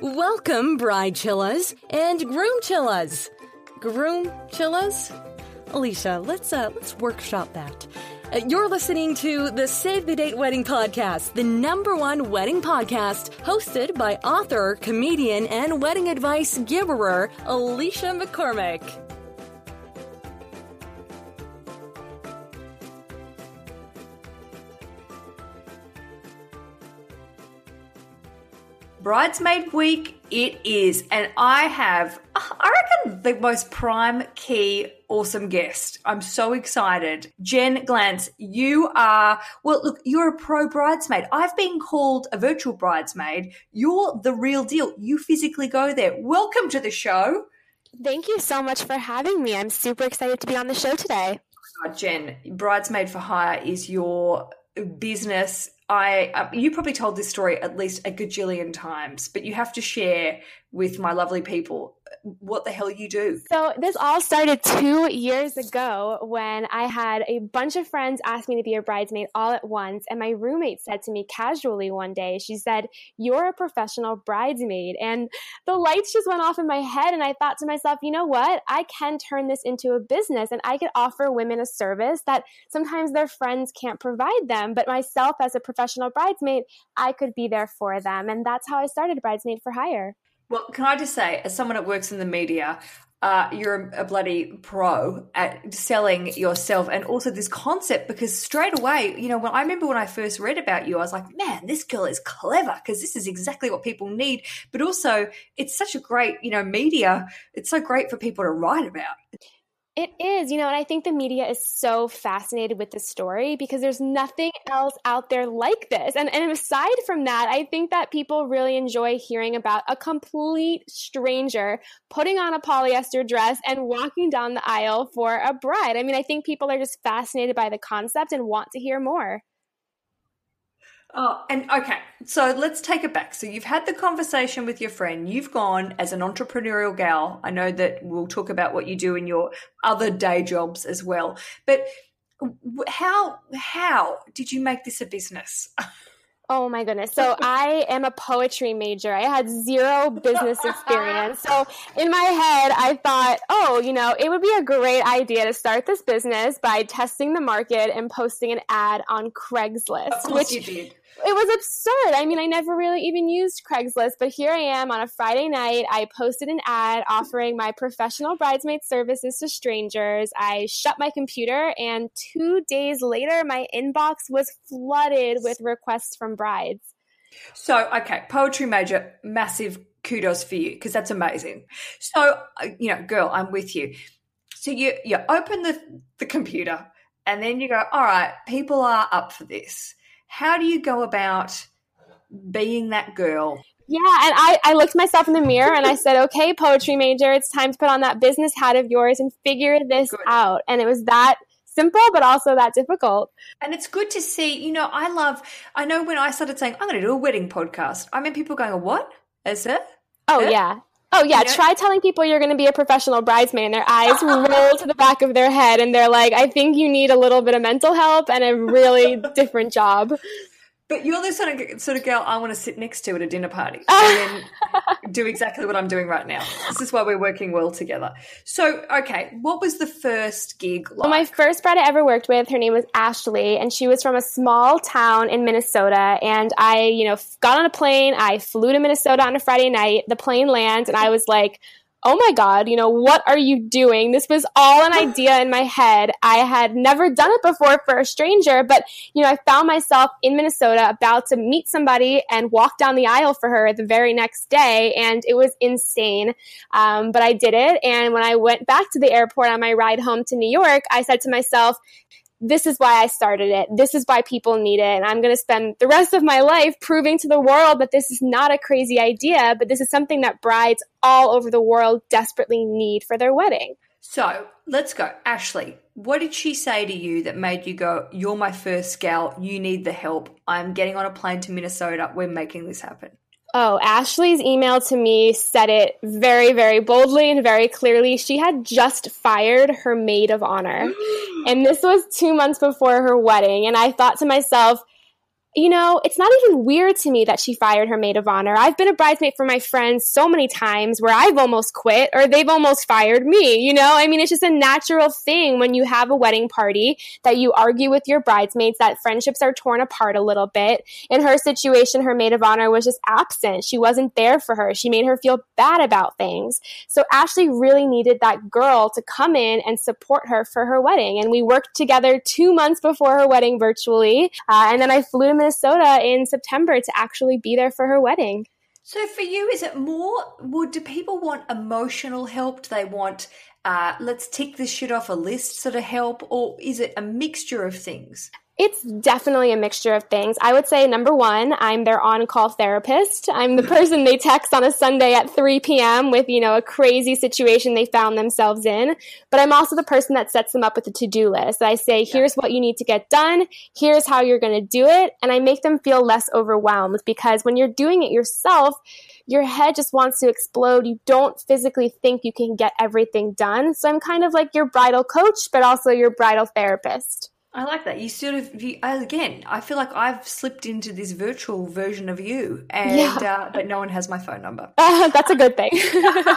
Welcome, bride chillas and groom chillas. Groom chillas? Alicia, let's uh, let's workshop that. Uh, you're listening to the Save the Date Wedding Podcast, the number one wedding podcast hosted by author, comedian, and wedding advice giver Alicia McCormick. Bridesmaid Week it is, and I have, I reckon, the most prime, key, awesome guest. I'm so excited. Jen Glantz, you are, well, look, you're a pro bridesmaid. I've been called a virtual bridesmaid. You're the real deal. You physically go there. Welcome to the show. Thank you so much for having me. I'm super excited to be on the show today. Oh, Jen, Bridesmaid for Hire is your business I uh, you probably told this story at least a gajillion times, but you have to share with my lovely people what the hell you do. So this all started two years ago when I had a bunch of friends ask me to be a bridesmaid all at once, and my roommate said to me casually one day, she said, "You're a professional bridesmaid," and the lights just went off in my head, and I thought to myself, you know what? I can turn this into a business, and I could offer women a service that sometimes their friends can't provide them, but myself as a professional bridesmaid, I could be there for them, and that's how I started Bridesmaid for Hire. Well, can I just say, as someone that works in the media, uh, you're a, a, bloody pro at selling yourself and also this concept because straight away, you know, when I remember when I first read about you, I was like, man, this girl is clever because this is exactly what people need. But also, it's such a great, you know, media. It's so great for people to write about. It is, you know, and I think the media is so fascinated with the story because there's nothing else out there like this. And, and aside from that, I think that people really enjoy hearing about a complete stranger putting on a polyester dress and walking down the aisle for a bride. I mean, I think people are just fascinated by the concept and want to hear more. Oh, and okay, so let's take it back. So you've had the conversation with your friend. You've gone as an entrepreneurial gal. I know that we'll talk about what you do in your other day jobs as well. But how how did you make this a business? Oh my goodness. So I am a poetry major. I had zero business experience. So in my head, I thought, oh, you know, it would be a great idea to start this business by testing the market and posting an ad on Craigslist. which you did it was absurd. I mean, I never really even used Craigslist, but here I am on a Friday night. I posted an ad offering my professional bridesmaid services to strangers. I shut my computer, and two days later, my inbox was flooded with requests from brides. So, okay, poetry major, massive kudos for you because that's amazing. So, uh, you know, girl, I'm with you. So you you open the the computer and then you go, all right, people are up for this how do you go about being that girl? Yeah, and I, I looked myself in the mirror and I said, okay, poetry major, it's time to put on that business hat of yours and figure this good. out. And it was that simple, but also that difficult. And it's good to see, you know, I love, I know when I started saying, I'm going to do a wedding podcast, I mean, people going, what? Is it? Oh, yeah. Oh yeah, try telling people you're going to be a professional bridesmaid and their eyes roll to the back of their head and they're like, "I think you need a little bit of mental help and a really different job." But you're the sort of, sort of girl I want to sit next to at a dinner party and then do exactly what I'm doing right now. This is why we're working well together. So, okay, what was the first gig like? Well, my first bride I ever worked with, her name was Ashley, and she was from a small town in Minnesota. And I, you know, got on a plane. I flew to Minnesota on a Friday night. The plane lands, and I was like, oh my God, you know, what are you doing? This was all an idea in my head. I had never done it before for a stranger, but, you know, I found myself in Minnesota about to meet somebody and walk down the aisle for her the very next day. And it was insane. Um, but I did it. And when I went back to the airport on my ride home to New York, I said to myself, this is why I started it. This is why people need it. And I'm going to spend the rest of my life proving to the world that this is not a crazy idea, but this is something that brides all over the world desperately need for their wedding. So let's go. Ashley, what did she say to you that made you go, You're my first gal. You need the help. I'm getting on a plane to Minnesota. We're making this happen. Oh, Ashley's email to me said it very, very boldly and very clearly. She had just fired her maid of honor. and this was two months before her wedding. And I thought to myself, you know, it's not even weird to me that she fired her maid of honor. I've been a bridesmaid for my friends so many times where I've almost quit or they've almost fired me, you know? I mean, it's just a natural thing when you have a wedding party that you argue with your bridesmaids, that friendships are torn apart a little bit. In her situation, her maid of honor was just absent. She wasn't there for her. She made her feel bad about things. So Ashley really needed that girl to come in and support her for her wedding. And we worked together two months before her wedding virtually. Uh, and then I flew to Minnesota in September to actually be there for her wedding. So for you, is it more? Would do people want emotional help? Do they want uh, let's tick this shit off a list sort of help, or is it a mixture of things? It's definitely a mixture of things. I would say number one, I'm their on-call therapist. I'm the person they text on a Sunday at 3 p.m. with, you know, a crazy situation they found themselves in. But I'm also the person that sets them up with a to-do list. I say, here's what you need to get done. Here's how you're going to do it. And I make them feel less overwhelmed because when you're doing it yourself, your head just wants to explode. You don't physically think you can get everything done. So I'm kind of like your bridal coach, but also your bridal therapist. I like that. You sort of, you, again, I feel like I've slipped into this virtual version of you, and yeah. uh, but no one has my phone number. Uh, that's a good thing.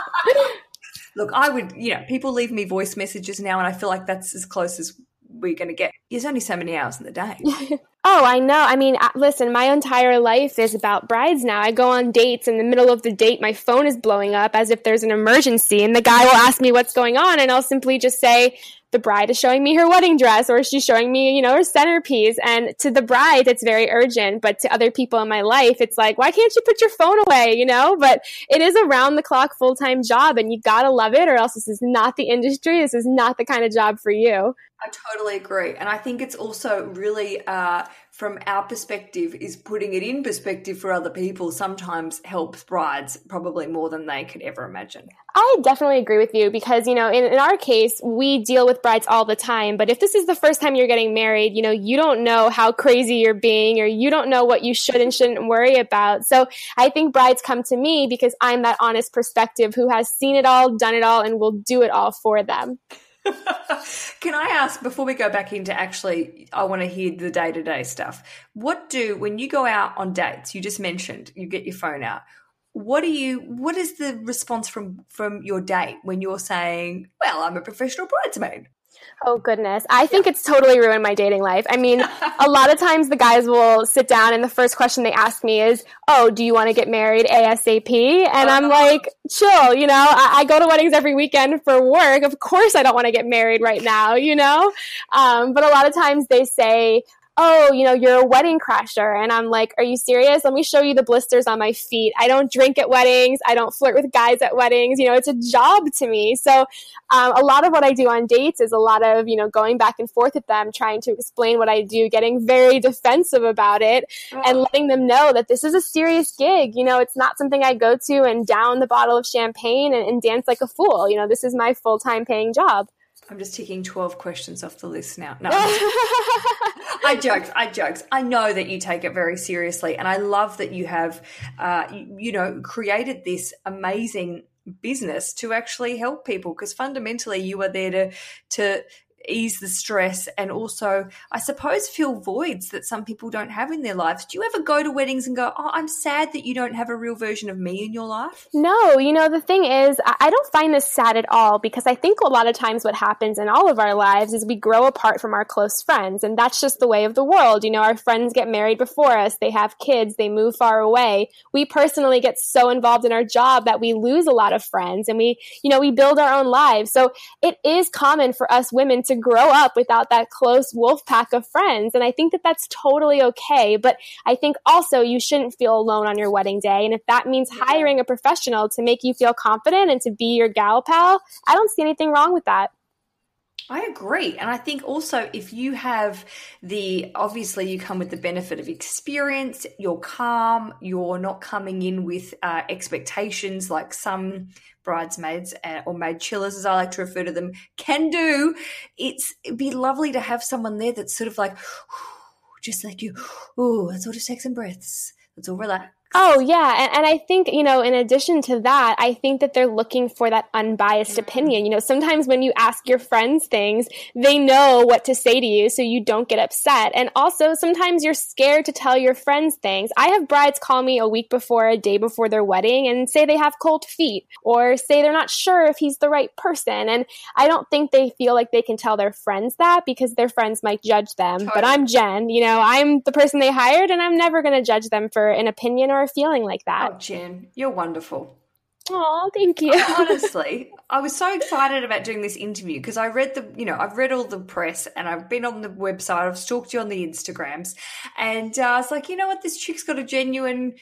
Look, I would, you know, people leave me voice messages now, and I feel like that's as close as we're going to get. There's only so many hours in the day. oh, I know. I mean, listen, my entire life is about brides now. I go on dates. In the middle of the date, my phone is blowing up as if there's an emergency, and the guy will ask me what's going on, and I'll simply just say, the bride is showing me her wedding dress or she's showing me, you know, her centerpiece. And to the bride, it's very urgent. But to other people in my life, it's like, why can't you put your phone away, you know? But it is a round the clock full time job and you gotta love it or else this is not the industry. This is not the kind of job for you. I totally agree. And I think it's also really, uh, from our perspective, is putting it in perspective for other people sometimes helps brides probably more than they could ever imagine. I definitely agree with you because, you know, in, in our case, we deal with brides all the time. But if this is the first time you're getting married, you know, you don't know how crazy you're being or you don't know what you should and shouldn't worry about. So I think brides come to me because I'm that honest perspective who has seen it all, done it all, and will do it all for them. Can I ask before we go back into actually, I want to hear the day to day stuff. What do, when you go out on dates, you just mentioned you get your phone out. What do you, what is the response from, from your date when you're saying, well, I'm a professional bridesmaid? Oh goodness. I think it's totally ruined my dating life. I mean, a lot of times the guys will sit down and the first question they ask me is, Oh, do you want to get married ASAP? And I'm uh-huh. like, chill, you know, I, I, go to weddings every weekend for work. Of course I don't want to get married right now, you know? Um, but a lot of times they say, oh, you know, you're a wedding crasher. And I'm like, are you serious? Let me show you the blisters on my feet. I don't drink at weddings. I don't flirt with guys at weddings. You know, it's a job to me. So um, a lot of what I do on dates is a lot of, you know, going back and forth with them, trying to explain what I do, getting very defensive about it oh. and letting them know that this is a serious gig. You know, it's not something I go to and down the bottle of champagne and, and dance like a fool. You know, this is my full time paying job. I'm just ticking 12 questions off the list now. No. I jokes. I jokes. I know that you take it very seriously. And I love that you have, uh, you, you know, created this amazing business to actually help people because fundamentally you are there to to ease the stress and also, I suppose, fill voids that some people don't have in their lives. Do you ever go to weddings and go, Oh, I'm sad that you don't have a real version of me in your life? No, you know, the thing is, I don't find this sad at all because I think a lot of times what happens in all of our lives is we grow apart from our close friends. And that's just the way of the world. You know, our friends get married before us, they have kids, they move far away. We personally get so involved in our job that we lose a lot of friends and we, you know, we build our own lives. So it is common for us women to grow up without that close wolf pack of friends. And I think that that's totally okay. But I think also you shouldn't feel alone on your wedding day. And if that means hiring a professional to make you feel confident and to be your gal pal, I don't see anything wrong with that. I agree. And I think also if you have the, obviously, you come with the benefit of experience, you're calm, you're not coming in with uh, expectations like some bridesmaids uh, or maid chillers, as I like to refer to them, can do. It's, it'd be lovely to have someone there that's sort of like, just like you, oh, let's all just take some breaths. Let's all relax Oh, yeah. And, and, I think, you know, in addition to that, I think that they're looking for that unbiased mm-hmm. opinion. You know, sometimes when you ask your friends things, they know what to say to you so you don't get upset. And also, sometimes you're scared to tell your friends things. I have brides call me a week before, a day before their wedding, and say they have cold feet or say they're not sure if he's the right person. And I don't think they feel like they can tell their friends that because their friends might judge them. Totally. But I'm Jen, you know, I'm the person they hired, and I'm never going to judge them for an opinion or or a feeling like that. Oh, Jen, you're wonderful. Oh, thank you. Honestly, I was so excited about doing this interview because I read the, you know, I've read all the press and I've been on the website, I've stalked you on the Instagrams, and uh, I was like, you know what, this chick's got a genuine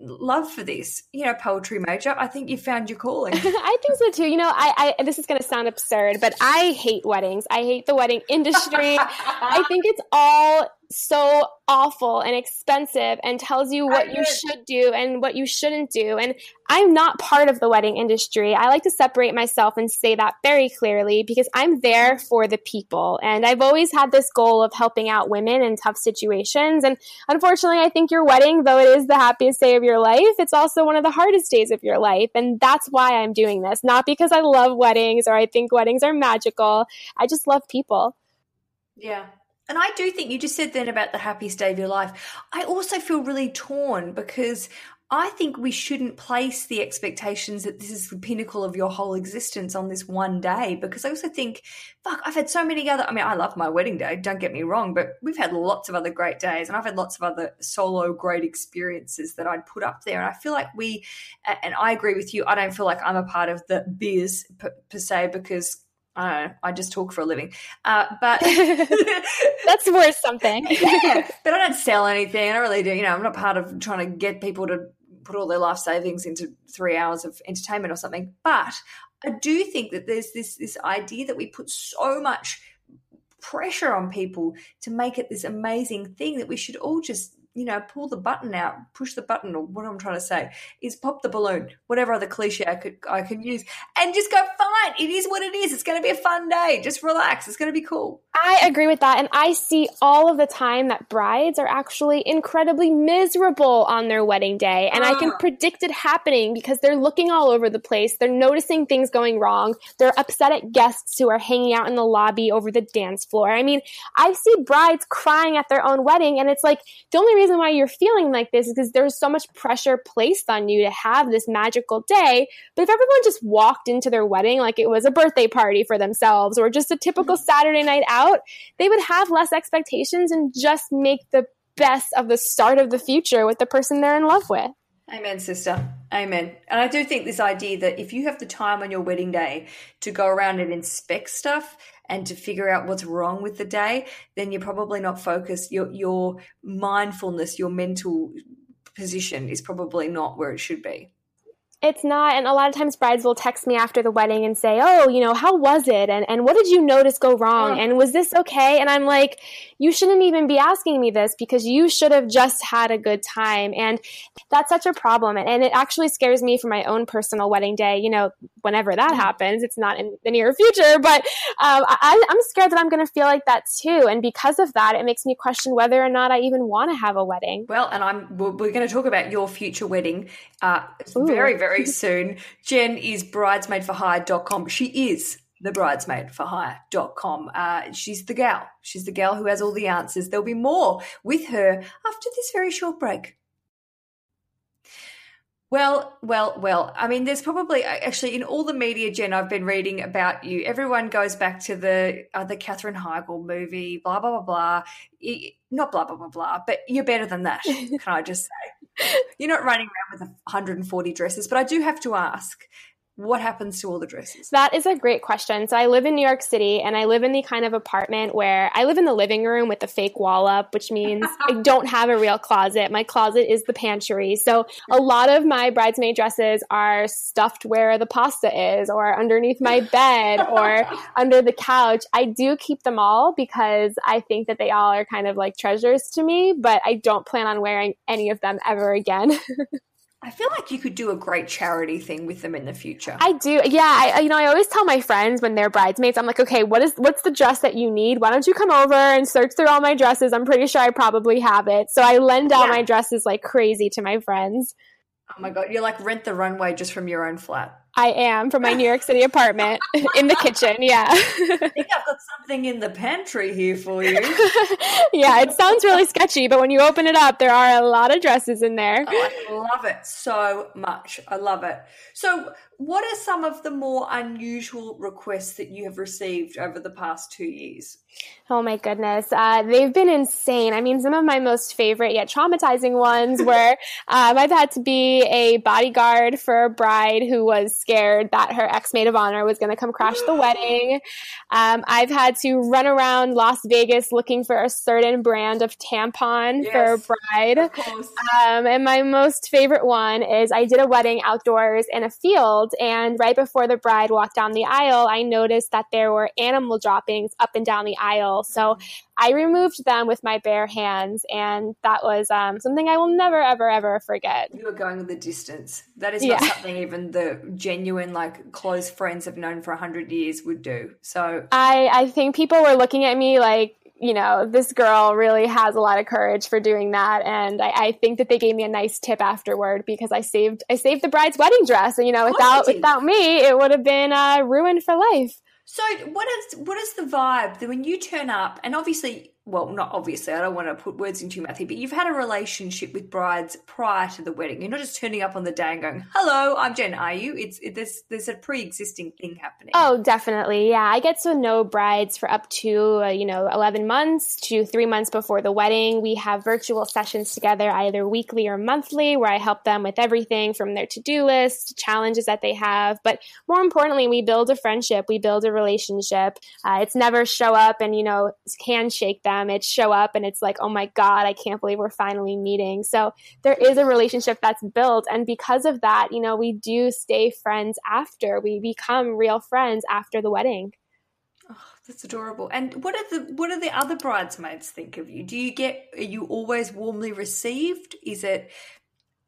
love for this, you know, poetry major. I think you found your calling. I think so too. You know, I, I this is going to sound absurd, but I hate weddings. I hate the wedding industry. I think it's all so awful and expensive and tells you what you should do and what you shouldn't do. And I'm not part of the wedding industry. I like to separate myself and say that very clearly because I'm there for the people. And I've always had this goal of helping out women in tough situations. And unfortunately, I think your wedding, though it is the happiest day of your life, it's also one of the hardest days of your life. And that's why I'm doing this. Not because I love weddings or I think weddings are magical. I just love people. Yeah, and I do think you just said then about the happiest day of your life. I also feel really torn because I think we shouldn't place the expectations that this is the pinnacle of your whole existence on this one day because I also think, fuck, I've had so many other. I mean, I love my wedding day, don't get me wrong, but we've had lots of other great days and I've had lots of other solo great experiences that I'd put up there. And I feel like we, and I agree with you, I don't feel like I'm a part of the biz per, per se because I don't know. I just talk for a living. Uh, but that's worth something. yeah, but I don't sell anything. I don't really do. You know, I'm not part of trying to get people to put all their life savings into three hours of entertainment or something. But I do think that there's this this idea that we put so much pressure on people to make it this amazing thing that we should all just you know, pull the button out, push the button, or what I'm trying to say is pop the balloon, whatever other cliche I could I can use, and just go fine. It is what it is. It's going to be a fun day. Just relax. It's going to be cool. I agree with that, and I see all of the time that brides are actually incredibly miserable on their wedding day, and uh. I can ah. predict it happening because they're looking all over the place. They're noticing things going wrong. They're upset at guests who are hanging out in the lobby over the dance floor. I mean, I see brides crying at their own wedding, and it's like the only reason why you're feeling like this is because there's so much pressure placed on you to have this magical day. But if everyone just walked into their wedding like it was a birthday party for themselves or just a typical mm-hmm. Saturday night out, they would have less expectations and just make the best of the start of the future with the person they're in love with. Amen, sister. Amen. And I do think this idea that if you have the time on your wedding day to go around and inspect stuff and to figure out what's wrong with the day, then you're probably not focused. Your your mindfulness, your mental position is probably not where it should be. It's not. And a lot of times brides will text me after the wedding and say, Oh, you know, how was it? And, and what did you notice go wrong? And was this okay? And I'm like, you shouldn't even be asking me this because you should have just had a good time. And that's such a problem. And, and it actually scares me for my own personal wedding day. You know, whenever that happens, it's not in the near future, but um, I, I'm scared that I'm going to feel like that too. And because of that, it makes me question whether or not I even want to have a wedding. Well, and I'm, we're, we're going to talk about your future wedding uh, very, very very soon. Jen is bridesmaidforhire.com. She is the bridesmaidforhire.com. Uh, she's the gal. She's the gal who has all the answers. There'll be more with her after this very short break. Well, well, well. I mean, there's probably actually in all the media, Jen, I've been reading about you. Everyone goes back to the uh, the Katherine Heigl movie, blah blah blah blah. Not blah blah blah blah, but you're better than that. Can I just say? You're not running around with 140 dresses, but I do have to ask what happens to all the dresses? That is a great question. So I live in New York City and I live in the kind of apartment where I live in the living room with the fake wall up, which means I don't have a real closet. My closet is the pantry. So a lot of my bridesmaid dresses are stuffed where the pasta is or underneath my bed or under the couch. I do keep them all because I think that they all are kind of like treasures to me, but I don't plan on wearing any of them ever again. I feel like you could do a great charity thing with them in the future. I do. Yeah, I, you know, I always tell my friends when they're bridesmaids, I'm like, okay, what is what's the dress that you need? Why don't you come over and search through all my dresses? I'm pretty sure I probably have it. So I lend out yeah. my dresses like crazy to my friends. Oh my god, you're like rent the runway just from your own flat. I am from my New York City apartment in the kitchen. Yeah. I think I've got something in the pantry here for you. yeah, it sounds really sketchy, but when you open it up, there are a lot of dresses in there. Oh, I love it so much. I love it. So, what are some of the more unusual requests that you have received over the past two years? Oh my goodness. Uh, they've been insane. I mean, some of my most favorite yet traumatizing ones were um, I've had to be a bodyguard for a bride who was scared that her ex maid of honor was going to come crash the wedding. Um, I've had to run around Las Vegas looking for a certain brand of tampon yes, for a bride. Um, and my most favorite one is I did a wedding outdoors in a field and right before the bride walked down the aisle, I noticed that there were animal droppings up and down the aisle. So I removed them with my bare hands, and that was um, something I will never, ever, ever forget. You were going the distance. That is not yeah. something even the genuine, like close friends have known for a hundred years would do. So I, I think people were looking at me like, you know, this girl really has a lot of courage for doing that. And I, I, think that they gave me a nice tip afterward because I saved I saved the bride's wedding dress. And you know, without without me, it would have been uh, ruined for life. So what is what is the vibe that when you turn up and obviously well, not obviously, I don't want to put words into your mouth here, but you've had a relationship with brides prior to the wedding. You're not just turning up on the day and going, "Hello, I'm Jen." Are you? It's it, there's there's a pre-existing thing happening. Oh, definitely, yeah. I get to know brides for up to uh, you know 11 months to three months before the wedding. We have virtual sessions together, either weekly or monthly, where I help them with everything from their to-do list, challenges that they have, but more importantly, we build a friendship, we build a relationship. Uh, it's never show up and you know handshake them um, show up and it's like, oh my God, I can't believe we're finally meeting. So there is a relationship that's built. And because of that, you know, we do stay friends after. We become real friends after the wedding. Oh, that's adorable. And what are the what are the other bridesmaids think of you? Do you get are you always warmly received? Is it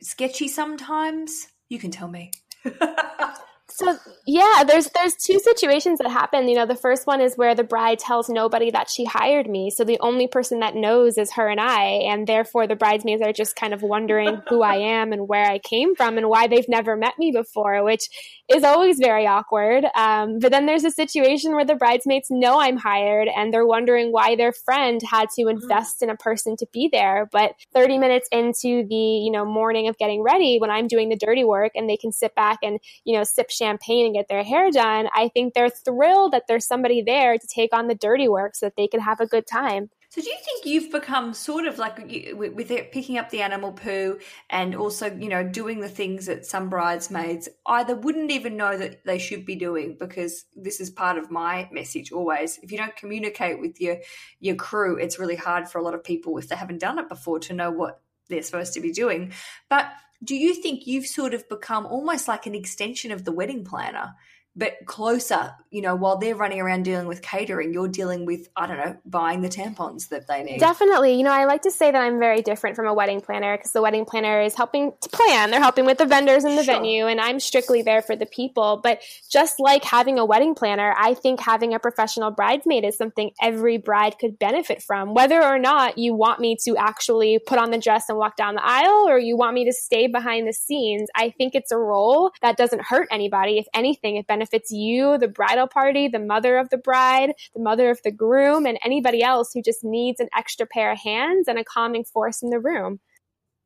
sketchy sometimes? You can tell me. So yeah, there's there's two situations that happen. You know, the first one is where the bride tells nobody that she hired me, so the only person that knows is her and I, and therefore the bridesmaids are just kind of wondering who I am and where I came from and why they've never met me before, which is always very awkward. Um, but then there's a situation where the bridesmaids know I'm hired and they're wondering why their friend had to mm-hmm. invest in a person to be there. But 30 minutes into the you know morning of getting ready, when I'm doing the dirty work and they can sit back and you know sip champagne and get their hair done, I think they're thrilled that there's somebody there to take on the dirty work so that they can have a good time. So, do you think you've become sort of like with it, picking up the animal poo and also, you know, doing the things that some bridesmaids either wouldn't even know that they should be doing? Because this is part of my message always. If you don't communicate with your your crew, it's really hard for a lot of people if they haven't done it before to know what they're supposed to be doing. But do you think you've sort of become almost like an extension of the wedding planner? But closer, you know, while they're running around dealing with catering, you're dealing with, I don't know, buying the tampons that they need. Definitely. You know, I like to say that I'm very different from a wedding planner because the wedding planner is helping to plan. They're helping with the vendors in the sure. venue, and I'm strictly there for the people. But just like having a wedding planner, I think having a professional bridesmaid is something every bride could benefit from, whether or not you want me to actually put on the dress and walk down the aisle or you want me to stay behind the scenes. I think it's a role that doesn't hurt anybody. If anything, it benefits benefits you, the bridal party, the mother of the bride, the mother of the groom, and anybody else who just needs an extra pair of hands and a calming force in the room.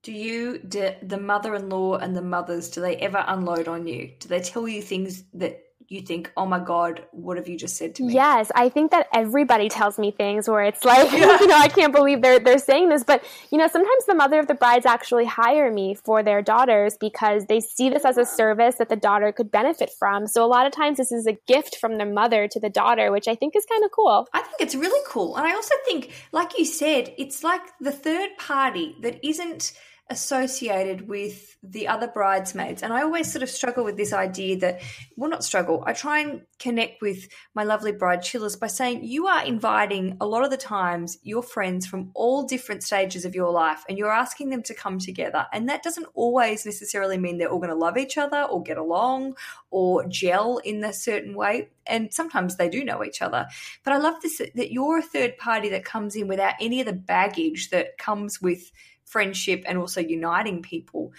Do you, do the mother in law and the mothers, do they ever unload on you? Do they tell you things that you think, oh my God, what have you just said to me? Yes, I think that everybody tells me things where it's like, yeah. you know, I can't believe they're they're saying this. But you know, sometimes the mother of the brides actually hire me for their daughters because they see this as a service that the daughter could benefit from. So a lot of times this is a gift from the mother to the daughter, which I think is kind of cool. I think it's really cool. And I also think, like you said, it's like the third party that isn't associated with the other bridesmaids. And I always sort of struggle with this idea that, well, not struggle, I try and connect with my lovely bride chillers by saying you are inviting a lot of the times your friends from all different stages of your life and you're asking them to come together. And that doesn't always necessarily mean they're all going to love each other or get along or gel in a certain way. And sometimes they do know each other. But I love this that you're a third party that comes in without any of the baggage that comes with friendship and also uniting people.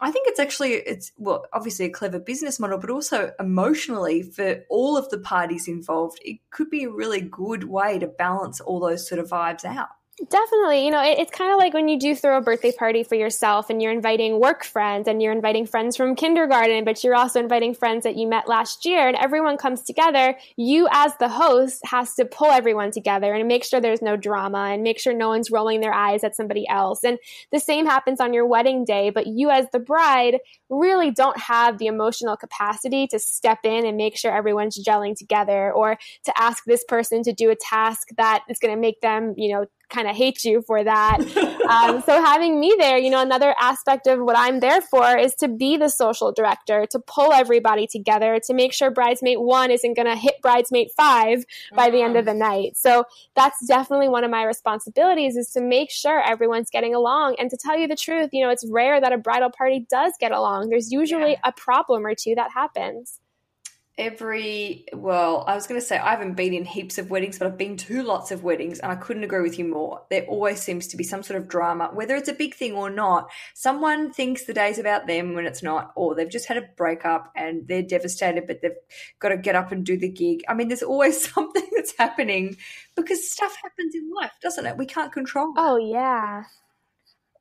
I think it's actually it's well obviously a clever business model, but also emotionally for all of the parties involved, it could be a really good way to balance all those sort of vibes out. Definitely. You know, it, it's kind of like when you do throw a birthday party for yourself and you're inviting work friends and you're inviting friends from kindergarten, but you're also inviting friends that you met last year and everyone comes together. You, as the host, has to pull everyone together and make sure there's no drama and make sure no one's rolling their eyes at somebody else. And the same happens on your wedding day, but you, as the bride, really don't have the emotional capacity to step in and make sure everyone's gelling together or to ask this person to do a task that is going to make them, you know, kind of hate you for that. um, so having me there, you know, another aspect of what I'm there for is to be the social director, to pull everybody together, to make sure bridesmaid one isn't going to hit bridesmaid five by the end of the night. So that's definitely one of my responsibilities is to make sure everyone's getting along. And to tell you the truth, you know, it's rare that a bridal party does get along. There's usually yeah. a problem or two that happens. Every well i was going to say i haven't been in heaps of weddings but i've been to lots of weddings and i couldn't agree with you more. There always seems to be some sort of drama whether it's a big thing or not. Someone thinks the day's about them when it's not or they've just had a breakup and they're devastated but they've got to get up and do the gig. I mean there's always something that's happening because stuff happens in life doesn't it? We can't control oh yeah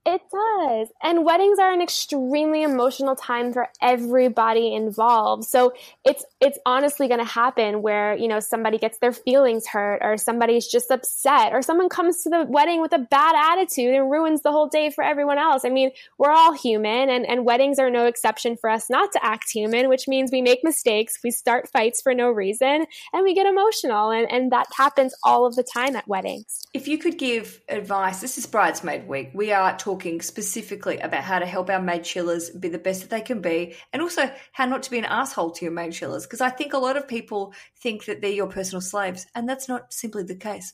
it does. And weddings are an extremely emotional time for everybody involved. So it's it's honestly going to happen where, you know, somebody gets their feelings hurt or somebody's just upset or someone comes to the wedding with a bad attitude and ruins the whole day for everyone else. I mean, we're all human and and weddings are no exception for us not to act human, which means we make mistakes, we start fights for no reason, and we get emotional and and that happens all of the time at weddings. If you could give advice, this is bridesmaid week. We are talking talking specifically about how to help our maid chillers be the best that they can be and also how not to be an asshole to your maid chillers. Because I think a lot of people think that they're your personal slaves, and that's not simply the case.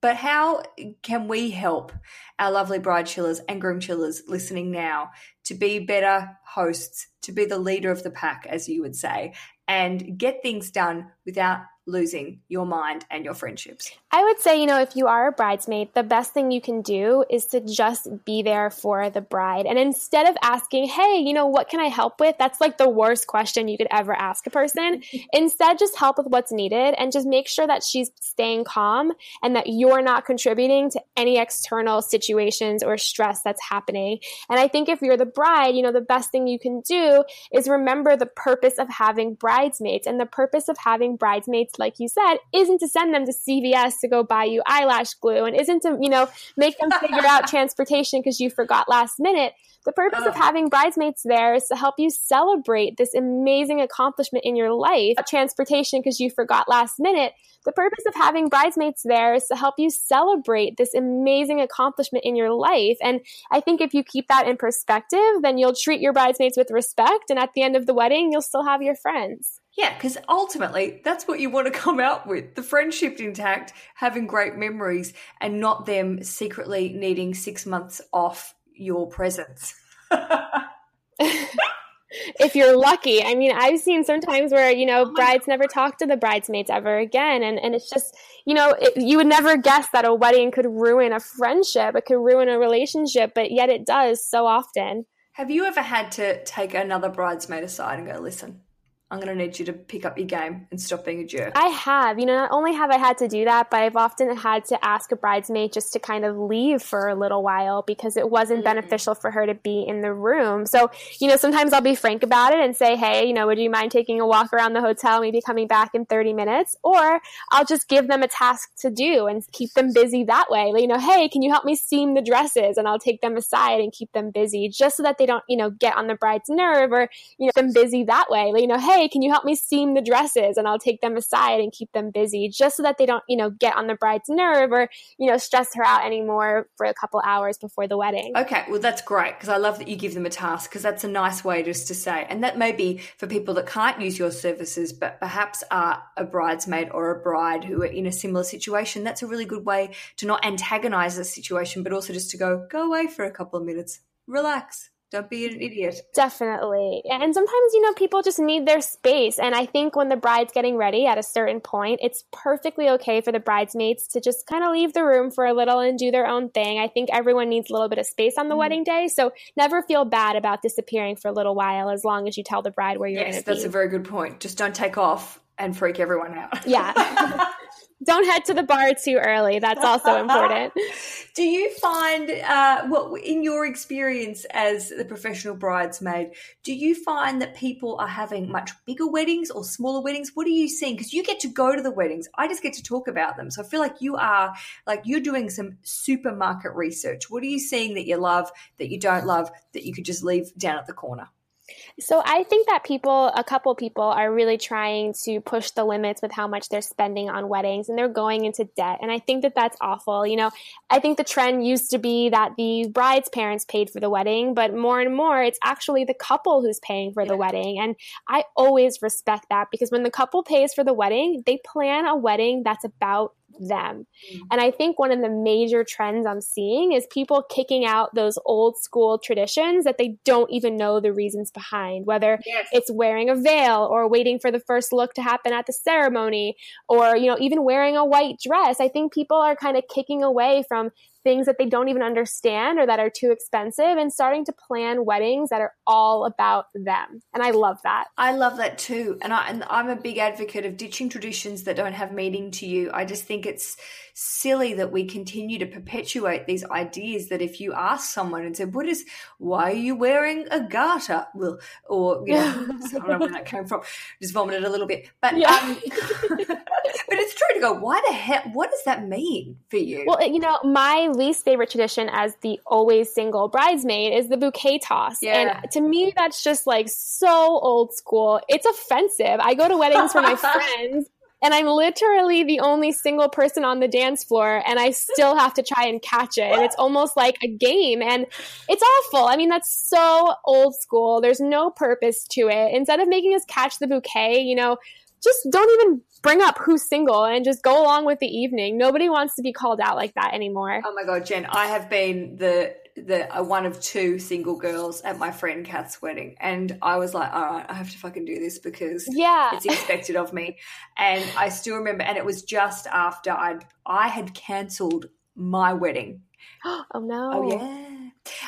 But how can we help our lovely bride chillers and groom chillers listening now to be better hosts, to be the leader of the pack, as you would say, and get things done without losing your mind and your friendships? I would say, you know, if you are a bridesmaid, the best thing you can do is to just be there for the bride. And instead of asking, hey, you know, what can I help with? That's like the worst question you could ever ask a person. instead, just help with what's needed and just make sure that she's staying calm and that you're not contributing to any external situations or stress that's happening. And I think if you're the bride, you know, the best thing you can do is remember the purpose of having bridesmaids. And the purpose of having bridesmaids like you said, isn't to send them to CVS to go buy you eyelash glue and isn't to, you know, make them figure out transportation because you forgot last minute. The purpose of having bridesmaids there is to help you celebrate this amazing accomplishment in your life. Transportation because you forgot last minute. The purpose of having bridesmaids there is to help you celebrate this amazing accomplishment in your life. And I think if you keep that in perspective, then you'll treat your bridesmaids with respect. And at the end of the wedding, you'll still have your friends. Yeah, because ultimately that's what you want to come out with the friendship intact, having great memories, and not them secretly needing six months off your presence. if you're lucky. I mean, I've seen sometimes where, you know, oh brides never talk to the bridesmaids ever again. And, and it's just, you know, it, you would never guess that a wedding could ruin a friendship, it could ruin a relationship, but yet it does so often. Have you ever had to take another bridesmaid aside and go, listen, I'm going to need you to pick up your game and stop being a jerk. I have. You know, not only have I had to do that, but I've often had to ask a bridesmaid just to kind of leave for a little while because it wasn't mm. beneficial for her to be in the room. So, you know, sometimes I'll be frank about it and say, hey, you know, would you mind taking a walk around the hotel, maybe coming back in 30 minutes? Or I'll just give them a task to do and keep them busy that way. Like, you know, hey, can you help me seam the dresses? And I'll take them aside and keep them busy just so that they don't, you know, get on the bride's nerve or, you know, them busy that way. Like, you know, hey, hey, can you help me seam the dresses? And I'll take them aside and keep them busy just so that they don't, you know, get on the bride's nerve or, you know, stress her out anymore for a couple hours before the wedding. Okay, well, that's great because I love that you give them a task because that's a nice way just to say. And that may be for people that can't use your services, but perhaps are a bridesmaid or a bride who are in a similar situation. That's a really good way to not antagonize the situation, but also just to go, go away for a couple of minutes, relax. Don't be an idiot. Definitely. And sometimes, you know, people just need their space. And I think when the bride's getting ready at a certain point, it's perfectly okay for the bridesmaids to just kind of leave the room for a little and do their own thing. I think everyone needs a little bit of space on the mm. wedding day. So never feel bad about disappearing for a little while as long as you tell the bride where you're yes, going to be. Yes, That's a very good point. Just don't take off and freak everyone out. Yeah. don't head to the bar too early. That's also important. Do you find, uh, well, in your experience as the professional bridesmaid, do you find that people are having much bigger weddings or smaller weddings? What are you seeing? Because you get to go to the weddings. I just get to talk about them. So I feel like you are, like, you're doing some supermarket research. What are you seeing that you love, that you don't love, that you could just leave down at the corner? So I think that people, a couple people, are really trying to push the limits with how much they're spending on weddings, and they're going into debt. And I think that that's awful. You know, I think the trend used to be that the bride's parents paid for the wedding, but more and more, it's actually the couple who's paying for yeah. the wedding. And I always respect that because when the couple pays for the wedding, they plan a wedding that's about them. Mm-hmm. And I think one of the major trends I'm seeing is people kicking out those old school traditions that they don't even know the reasons behind, whether yes. it's wearing a veil or waiting for the first look to happen at the ceremony or, you know, even wearing a white dress. I think people are kind of kicking away from things that they don't even understand or that are too expensive and starting to plan weddings that are all about them. And I love that. I love that too. And, I, and I'm a big advocate of ditching traditions that don't have meaning to you. I just think it's silly that we continue to perpetuate these ideas that if you ask someone and said, what is, why are you wearing a garter? Well, or, you know, I don't know where that came from. Just vomited a little bit. But, yeah. um, but it's true to go, why the heck, what does that mean for you? Well, you know, my least favorite tradition as the always single bridesmaid is the bouquet toss. Yeah. And to me, that's just like so old school. It's offensive. I go to weddings for my friends and I'm literally the only single person on the dance floor and I still have to try and catch it. And it's almost like a game and it's awful. I mean, that's so old school. There's no purpose to it. Instead of making us catch the bouquet, you know, just don't even bring up who's single and just go along with the evening. Nobody wants to be called out like that anymore. Oh my god, Jen, I have been the the uh, one of two single girls at my friend Kath's wedding, and I was like, all right, I have to fucking do this because yeah, it's expected of me. And I still remember, and it was just after I'd I had cancelled my wedding. oh no! Oh yeah.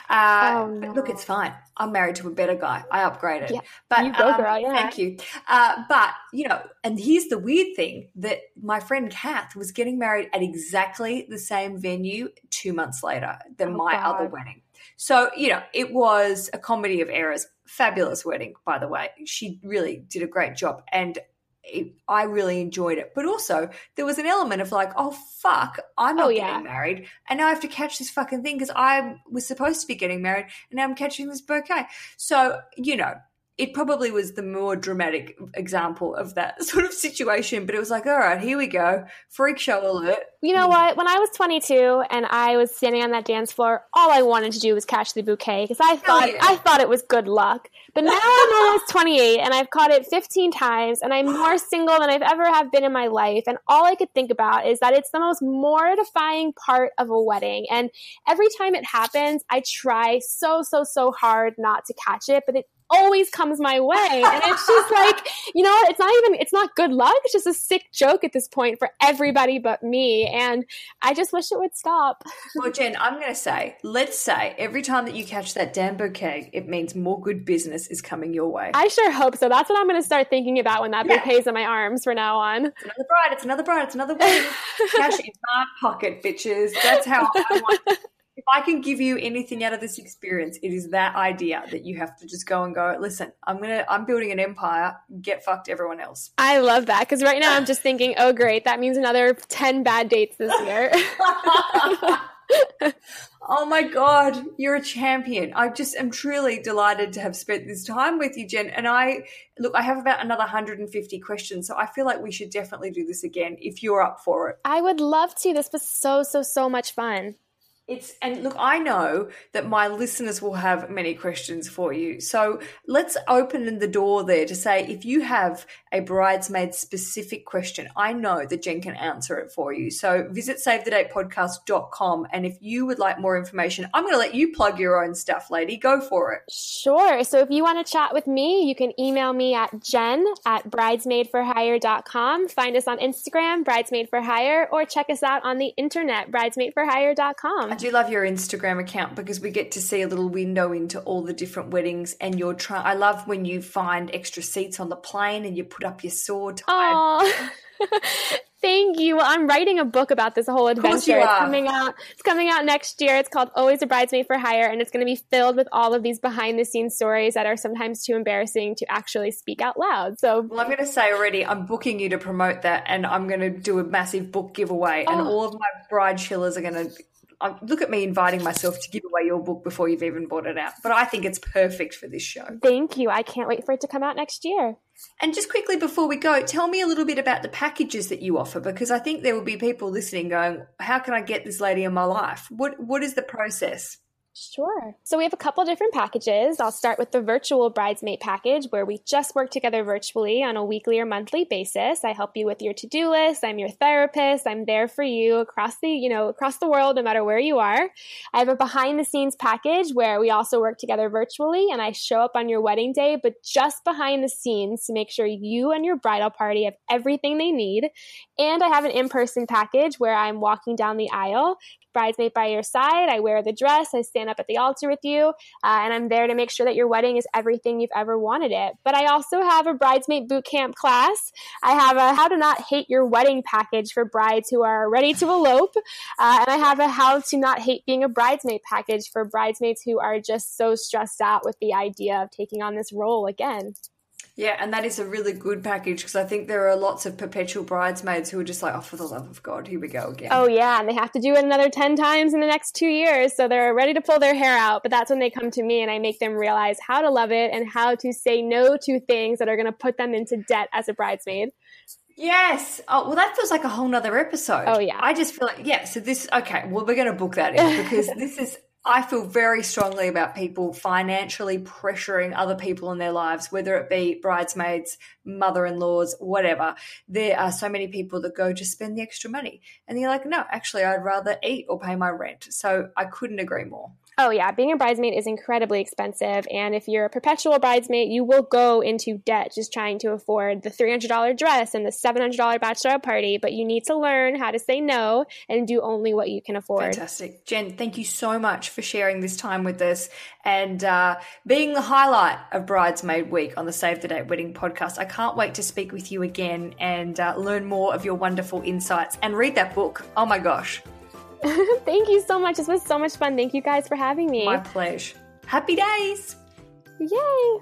Uh, oh, no. look, it's fine. I'm married to a better guy. I upgraded. Yeah, but you go, um, girl. Yeah. Thank you. Uh, but you know, and here's the weird thing that my friend Kath was getting married at exactly the same venue two months later than oh, my God. other wedding. So you know, it was a comedy of errors. Fabulous wedding, by the way. She really did a great job, and it, I really enjoyed it. But also, there was an element of like, oh, fuck, I'm not oh, yeah. getting married. And now I have to catch this fucking thing because I was supposed to be getting married and now I'm catching this bouquet. So, you know, it probably was the more dramatic example of that sort of situation, but it was like, all right, here we go. Freak show alert. You know what? When I was 22 and I was standing on that dance floor, all I wanted to do was catch the bouquet because I thought yeah. I thought it was good luck. But now I'm almost 28 and I've caught it 15 times and I'm more single than I've ever have been in my life. And all I could think about is that it's the most mortifying part of a wedding. And every time it happens, I try so, so, so hard not to catch it, but it always comes my way. And it's just like, you know, it's not even, it's not good luck. It's just a sick joke at this point for everybody but me. And I just wish it would stop. Well, Jen, I'm going to say, let's say every time that you catch that damn bouquet, it means more good business is coming your way. I sure hope so. That's what I'm going to start thinking about when that yeah. bouquet's in my arms from now on. It's another bride. It's another bride. It's another wedding. Cash in my pocket, bitches. That's how I want if I can give you anything out of this experience, it is that idea that you have to just go and go, listen, I'm going to, I'm building an empire, get fucked everyone else. I love that. Cause right now I'm just thinking, oh, great. That means another 10 bad dates this year. oh my God, you're a champion. I just am truly delighted to have spent this time with you, Jen. And I, look, I have about another 150 questions. So I feel like we should definitely do this again if you're up for it. I would love to. This was so, so, so much fun. It's and look, I know that my listeners will have many questions for you. So let's open the door there to say if you have a bridesmaid specific question, I know that Jen can answer it for you. So visit savethedatepodcast.com and if you would like more information, I'm going to let you plug your own stuff, lady. Go for it. Sure. So if you want to chat with me, you can email me at jen at bridesmaidforhire.com. Find us on Instagram, bridesmaid for hire, or check us out on the internet, bridesmaidforhire.com. I do love your Instagram account because we get to see a little window into all the different weddings and you're trying I love when you find extra seats on the plane and you put up your sword tie. Thank you. Well, I'm writing a book about this whole adventure. It's coming out. It's coming out next year. It's called Always a Bridesmaid for Hire, and it's going to be filled with all of these behind the scenes stories that are sometimes too embarrassing to actually speak out loud. So, well, I'm going to say already, I'm booking you to promote that, and I'm going to do a massive book giveaway, and oh. all of my bride chillers are going to Um, look at me inviting myself to give away your book before you've even bought it out. But I think it's perfect for this show. Thank you. I can't wait for it to come out next year. And just quickly before we go, tell me a little bit about the packages that you offer because I think there will be people listening going, "How can I get this lady in my life?" What what is the process? Sure. So we have a couple different packages. I'll start with the virtual bridesmaid package where we just work together virtually on a weekly or monthly basis. I help you with your to-do list. I'm your therapist. I'm there for you across the, you know, across the world no matter where you are. I have a behind the scenes package where we also work together virtually and I show up on your wedding day but just behind the scenes to make sure you and your bridal party have everything they need. And I have an in-person package where I'm walking down the aisle bridesmaid by your side. I wear the dress. I stand up at the altar with you, uh, and I'm there to make sure that your wedding is everything you've ever wanted it. But I also have a bridesmaid boot camp class. I have a how to not hate your wedding package for brides who are ready to elope, uh, and I have a how to not hate being a bridesmaid package for bridesmaids who are just so stressed out with the idea of taking on this role again. Yeah, and that is a really good package because I think there are lots of perpetual bridesmaids who are just like, oh, for the love of God, here we go again. Oh, yeah, and they have to do it another 10 times in the next two years. So they're ready to pull their hair out. But that's when they come to me and I make them realize how to love it and how to say no to things that are going to put them into debt as a bridesmaid. Yes. Oh, well, that feels like a whole nother episode. Oh, yeah. I just feel like, yeah, so this, okay, well, we're going to book that in because this is I feel very strongly about people financially pressuring other people in their lives, whether it be bridesmaids, mother in laws, whatever. There are so many people that go to spend the extra money. And you're like, no, actually, I'd rather eat or pay my rent. So I couldn't agree more. Oh, yeah. Being a bridesmaid is incredibly expensive. And if you're a perpetual bridesmaid, you will go into debt just trying to afford the $300 dress and the $700 bachelorette party. But you need to learn how to say no and do only what you can afford. Fantastic. Jen, thank you so much for sharing this time with us and uh, being the highlight of Bridesmaid Week on the Save the Date Wedding podcast. I can't wait to speak with you again and uh, learn more of your wonderful insights and read that book. Oh my gosh. Thank you so much. This was so much fun. Thank you guys for having me. My pleasure. Happy days. Yay.